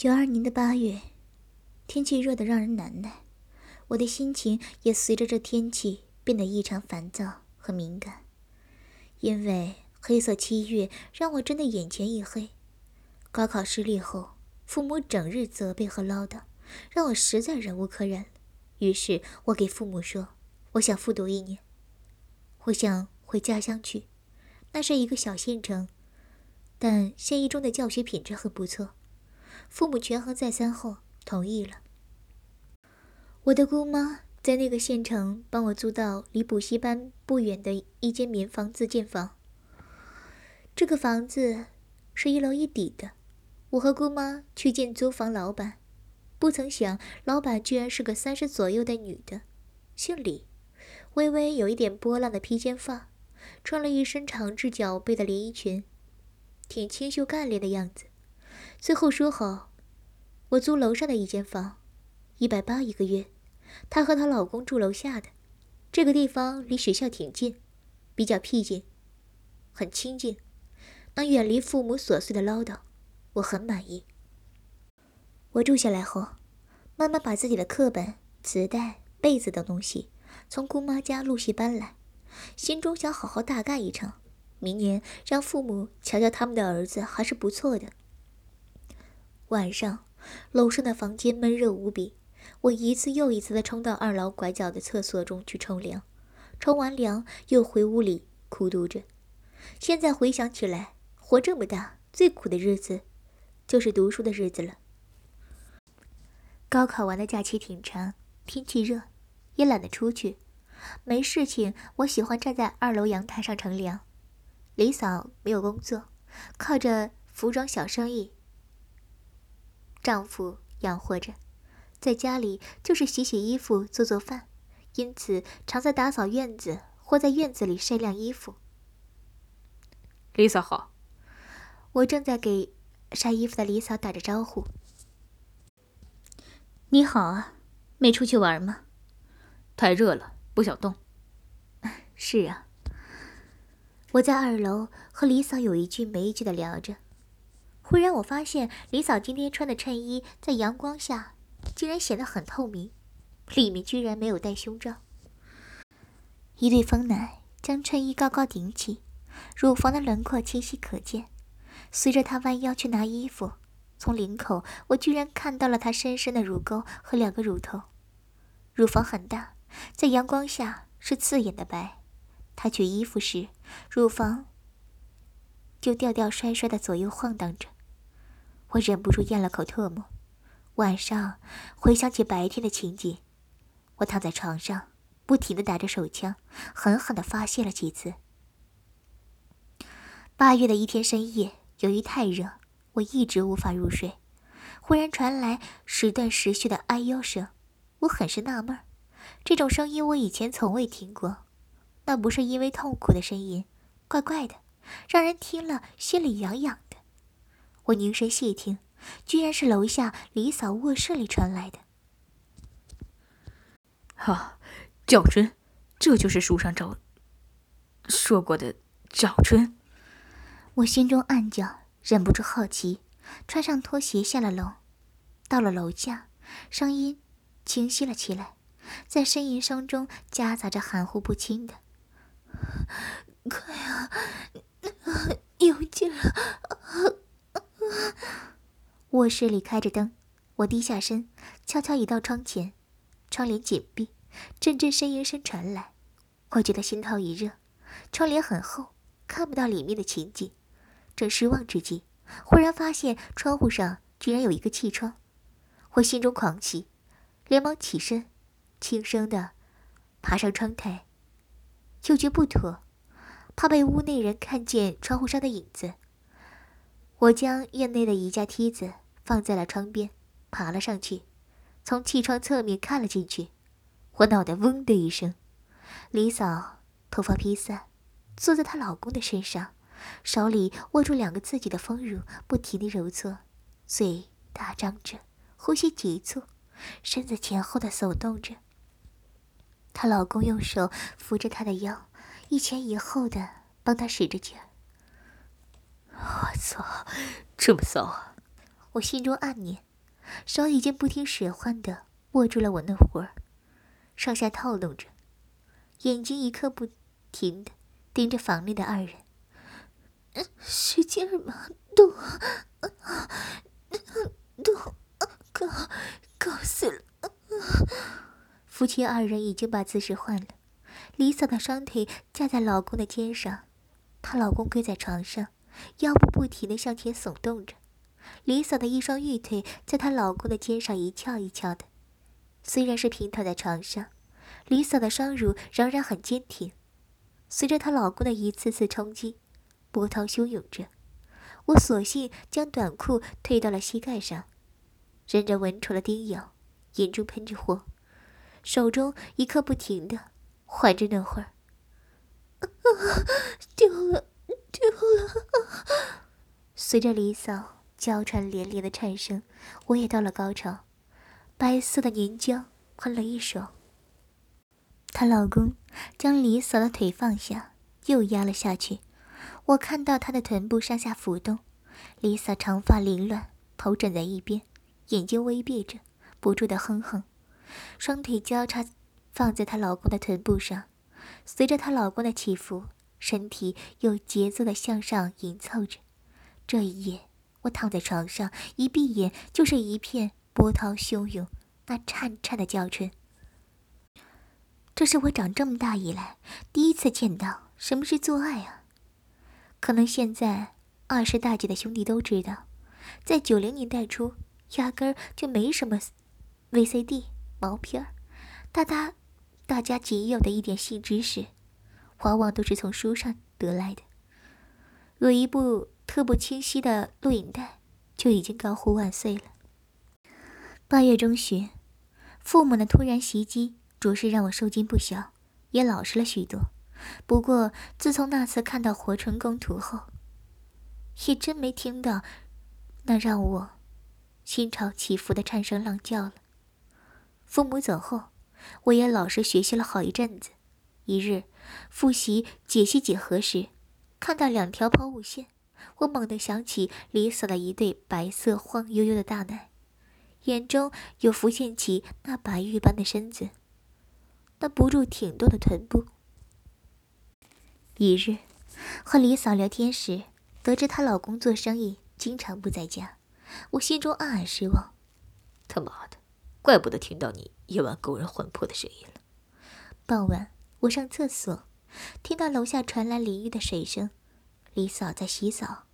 九二年的八月，天气热得让人难耐，我的心情也随着这天气变得异常烦躁和敏感。因为黑色七月让我真的眼前一黑。高考失利后，父母整日责备和唠叨，让我实在忍无可忍。于是我给父母说，我想复读一年，我想回家乡去，那是一个小县城，但县一中的教学品质很不错。父母权衡再三后同意了。我的姑妈在那个县城帮我租到离补习班不远的一间棉房自建房。这个房子是一楼一底的。我和姑妈去见租房老板，不曾想老板居然是个三十左右的女的，姓李，微微有一点波浪的披肩发，穿了一身长至脚背的连衣裙，挺清秀干练的样子。最后说好，我租楼上的一间房，一百八一个月。她和她老公住楼下的，这个地方离学校挺近，比较僻静，很清静，能远离父母琐碎的唠叨，我很满意。我住下来后，慢慢把自己的课本、磁带、被子等东西从姑妈家陆续搬来，心中想好好大干一场，明年让父母瞧瞧他们的儿子还是不错的。晚上，楼上的房间闷热无比，我一次又一次的冲到二楼拐角的厕所中去冲凉，冲完凉又回屋里苦读着。现在回想起来，活这么大最苦的日子，就是读书的日子了。高考完的假期挺长，天气热，也懒得出去，没事情，我喜欢站在二楼阳台上乘凉。李嫂没有工作，靠着服装小生意。丈夫养活着，在家里就是洗洗衣服、做做饭，因此常在打扫院子或在院子里晒晾衣服。李嫂好，我正在给晒衣服的李嫂打着招呼。你好啊，没出去玩吗？太热了，不想动。是啊，我在二楼和李嫂有一句没一句的聊着。忽然，我发现李嫂今天穿的衬衣在阳光下竟然显得很透明，里面居然没有戴胸罩。一对丰奶将衬衣高高顶起，乳房的轮廓清晰可见。随着她弯腰去拿衣服，从领口我居然看到了她深深的乳沟和两个乳头。乳房很大，在阳光下是刺眼的白。她取衣服时，乳房就吊吊摔摔的左右晃荡着。我忍不住咽了口唾沫。晚上回想起白天的情景，我躺在床上，不停的打着手枪，狠狠的发泄了几次。八月的一天深夜，由于太热，我一直无法入睡。忽然传来时断时续的哎呦声，我很是纳闷这种声音我以前从未听过。那不是因为痛苦的声音，怪怪的，让人听了心里痒痒的。我凝神细听，居然是楼下李嫂卧室里传来的。哈，早春，这就是书上找说过的早春。我心中暗叫，忍不住好奇，穿上拖鞋下了楼。到了楼下，声音清晰了起来，在呻吟声中夹杂着含糊不清的：“快啊，有劲了！”卧室里开着灯，我低下身，悄悄移到窗前，窗帘紧闭，阵阵呻吟声传来，我觉得心头一热。窗帘很厚，看不到里面的情景。正失望之际，忽然发现窗户上居然有一个气窗，我心中狂喜，连忙起身，轻声的爬上窗台，又觉不妥，怕被屋内人看见窗户上的影子。我将院内的一架梯子放在了窗边，爬了上去，从气窗侧面看了进去。我脑袋嗡的一声，李嫂头发披散，坐在她老公的身上，手里握住两个自己的丰乳，不停地揉搓，嘴大张着，呼吸急促，身子前后的耸动着。她老公用手扶着她的腰，一前一后的帮她使着劲儿。我操，这么骚啊！我心中暗念，手已经不听使唤的握住了我那会儿，上下套弄着，眼睛一刻不停的盯着房内的二人。使劲儿嘛，动，动，搞，搞死了！夫妻二人已经把姿势换了，李嫂的双腿架在老公的肩上，她老公跪在床上，腰部不停的向前耸动着。李嫂的一双玉腿在她老公的肩上一翘一翘的，虽然是平躺在床上，李嫂的双乳仍然很坚挺。随着她老公的一次次冲击，波涛汹涌着，我索性将短裤退到了膝盖上，忍着蚊虫的叮咬，眼中喷着火，手中一刻不停的换着那会儿，丢了，丢了！随着李嫂。娇喘连连的颤声，我也到了高潮，白色的凝胶喷了一手。她老公将李嫂的腿放下，又压了下去。我看到她的臀部上下浮动，李嫂长发凌乱，头枕在一边，眼睛微闭着，不住的哼哼，双腿交叉放在她老公的臀部上，随着她老公的起伏，身体有节奏的向上迎凑着。这一夜。我躺在床上，一闭眼就是一片波涛汹涌，那颤颤的叫春。这是我长这么大以来第一次见到什么是做爱啊！可能现在二十大几的兄弟都知道，在九零年代初，压根儿就没什么 VCD 毛片儿，大大大家仅有的一点性知识，往往都是从书上得来的。有一部。特不清晰的录影带就已经高呼万岁了。八月中旬，父母的突然袭击，着实让我受惊不小，也老实了许多。不过，自从那次看到活春宫图后，也真没听到那让我心潮起伏的颤声浪叫了。父母走后，我也老实学习了好一阵子。一日复习解析几何时，看到两条抛物线。我猛地想起李嫂的一对白色晃悠悠的大奶，眼中又浮现起那白玉般的身子，那不住挺动的臀部。一日和李嫂聊天时，得知她老公做生意经常不在家，我心中暗暗失望。他妈的，怪不得听到你夜晚勾人魂魄的声音了。傍晚，我上厕所，听到楼下传来淋浴的水声。李嫂在洗澡，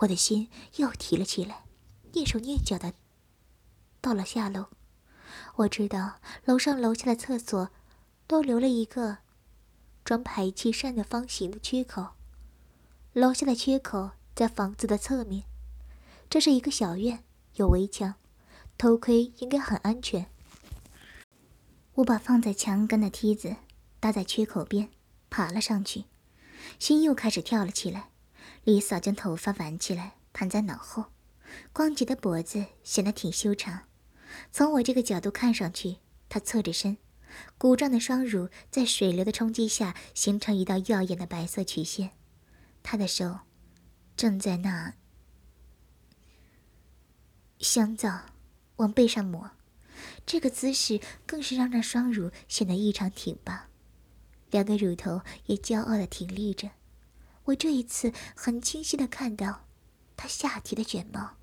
我的心又提了起来，蹑手蹑脚的到了下楼。我知道楼上楼下的厕所都留了一个装排气扇的方形的缺口，楼下的缺口在房子的侧面。这是一个小院，有围墙，头盔应该很安全。我把放在墙根的梯子搭在缺口边，爬了上去。心又开始跳了起来。李嫂将头发挽起来，盘在脑后，光洁的脖子显得挺修长。从我这个角度看上去，她侧着身，鼓胀的双乳在水流的冲击下形成一道耀眼的白色曲线。她的手正在那香皂往背上抹，这个姿势更是让那双乳显得异常挺拔。两个乳头也骄傲地挺立着，我这一次很清晰的看到他下体的卷毛，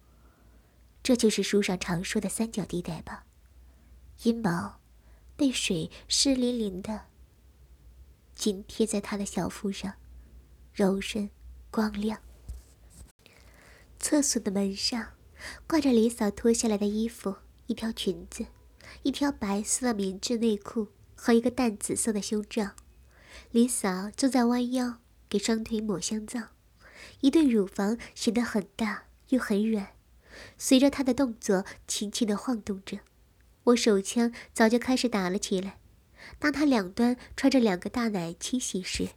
这就是书上常说的三角地带吧？阴毛被水湿淋淋的紧贴在他的小腹上，柔顺光亮。厕所的门上挂着李嫂脱下来的衣服，一条裙子，一条白色的棉质内裤和一个淡紫色的胸罩。李嫂正在弯腰给双腿抹香皂，一对乳房显得很大又很软，随着她的动作轻轻的晃动着。我手枪早就开始打了起来。当她两端穿着两个大奶清洗时，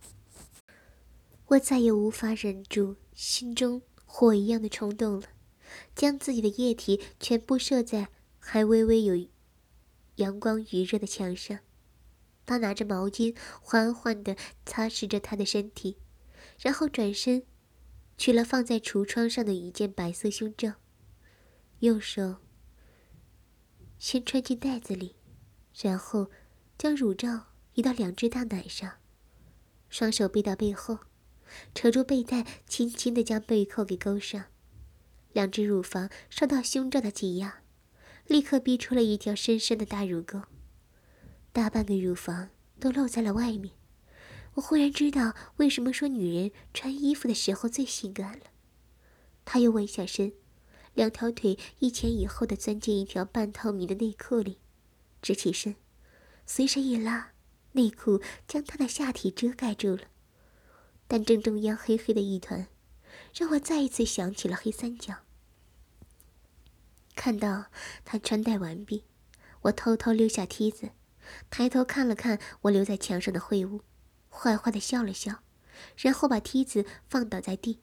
我再也无法忍住心中火一样的冲动了，将自己的液体全部射在还微微有阳光余热的墙上。他拿着毛巾，缓缓地擦拭着他的身体，然后转身，取了放在橱窗上的一件白色胸罩，右手先穿进袋子里，然后将乳罩移到两只大奶上，双手背到背后，扯住背带，轻轻地将背扣给勾上。两只乳房受到胸罩的挤压，立刻逼出了一条深深的大乳沟，大半个乳房都露在了外面。我忽然知道为什么说女人穿衣服的时候最性感了。他又弯下身，两条腿一前一后的钻进一条半透明的内裤里，直起身，随身一拉，内裤将他的下体遮盖住了。但正中央黑黑的一团，让我再一次想起了黑三角。看到他穿戴完毕，我偷偷溜下梯子，抬头看了看我留在墙上的秽物，坏坏的笑了笑，然后把梯子放倒在地。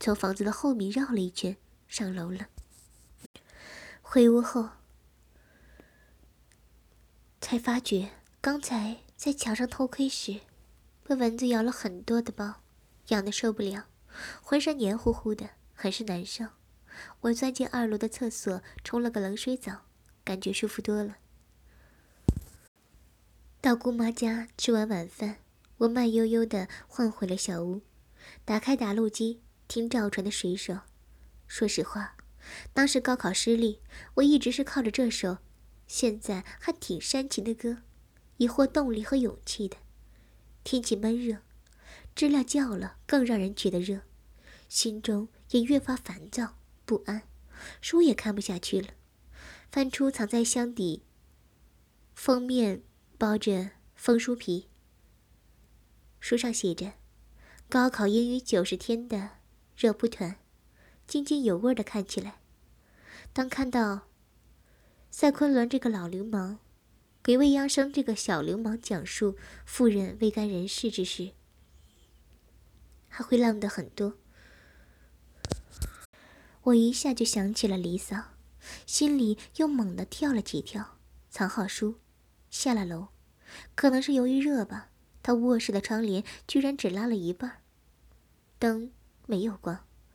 从房子的后面绕了一圈，上楼了。回屋后，才发觉刚才在墙上偷窥时，被蚊子咬了很多的包，痒的受不了，浑身黏糊糊的，很是难受。我钻进二楼的厕所，冲了个冷水澡，感觉舒服多了。到姑妈家吃完晚饭，我慢悠悠的换回了小屋，打开打录机。听赵传的水手，说实话，当时高考失利，我一直是靠着这首，现在还挺煽情的歌，以获动力和勇气的。天气闷热，知了叫了更让人觉得热，心中也越发烦躁不安，书也看不下去了，翻出藏在箱底，封面包着封书皮，书上写着：“高考英语九十天的。”热不团，津津有味的看起来。当看到赛昆仑这个老流氓给未央生这个小流氓讲述妇人未干人事之时，还会浪得很多。我一下就想起了李嫂，心里又猛地跳了几跳，藏好书，下了楼。可能是由于热吧，他卧室的窗帘居然只拉了一半，灯。没有关，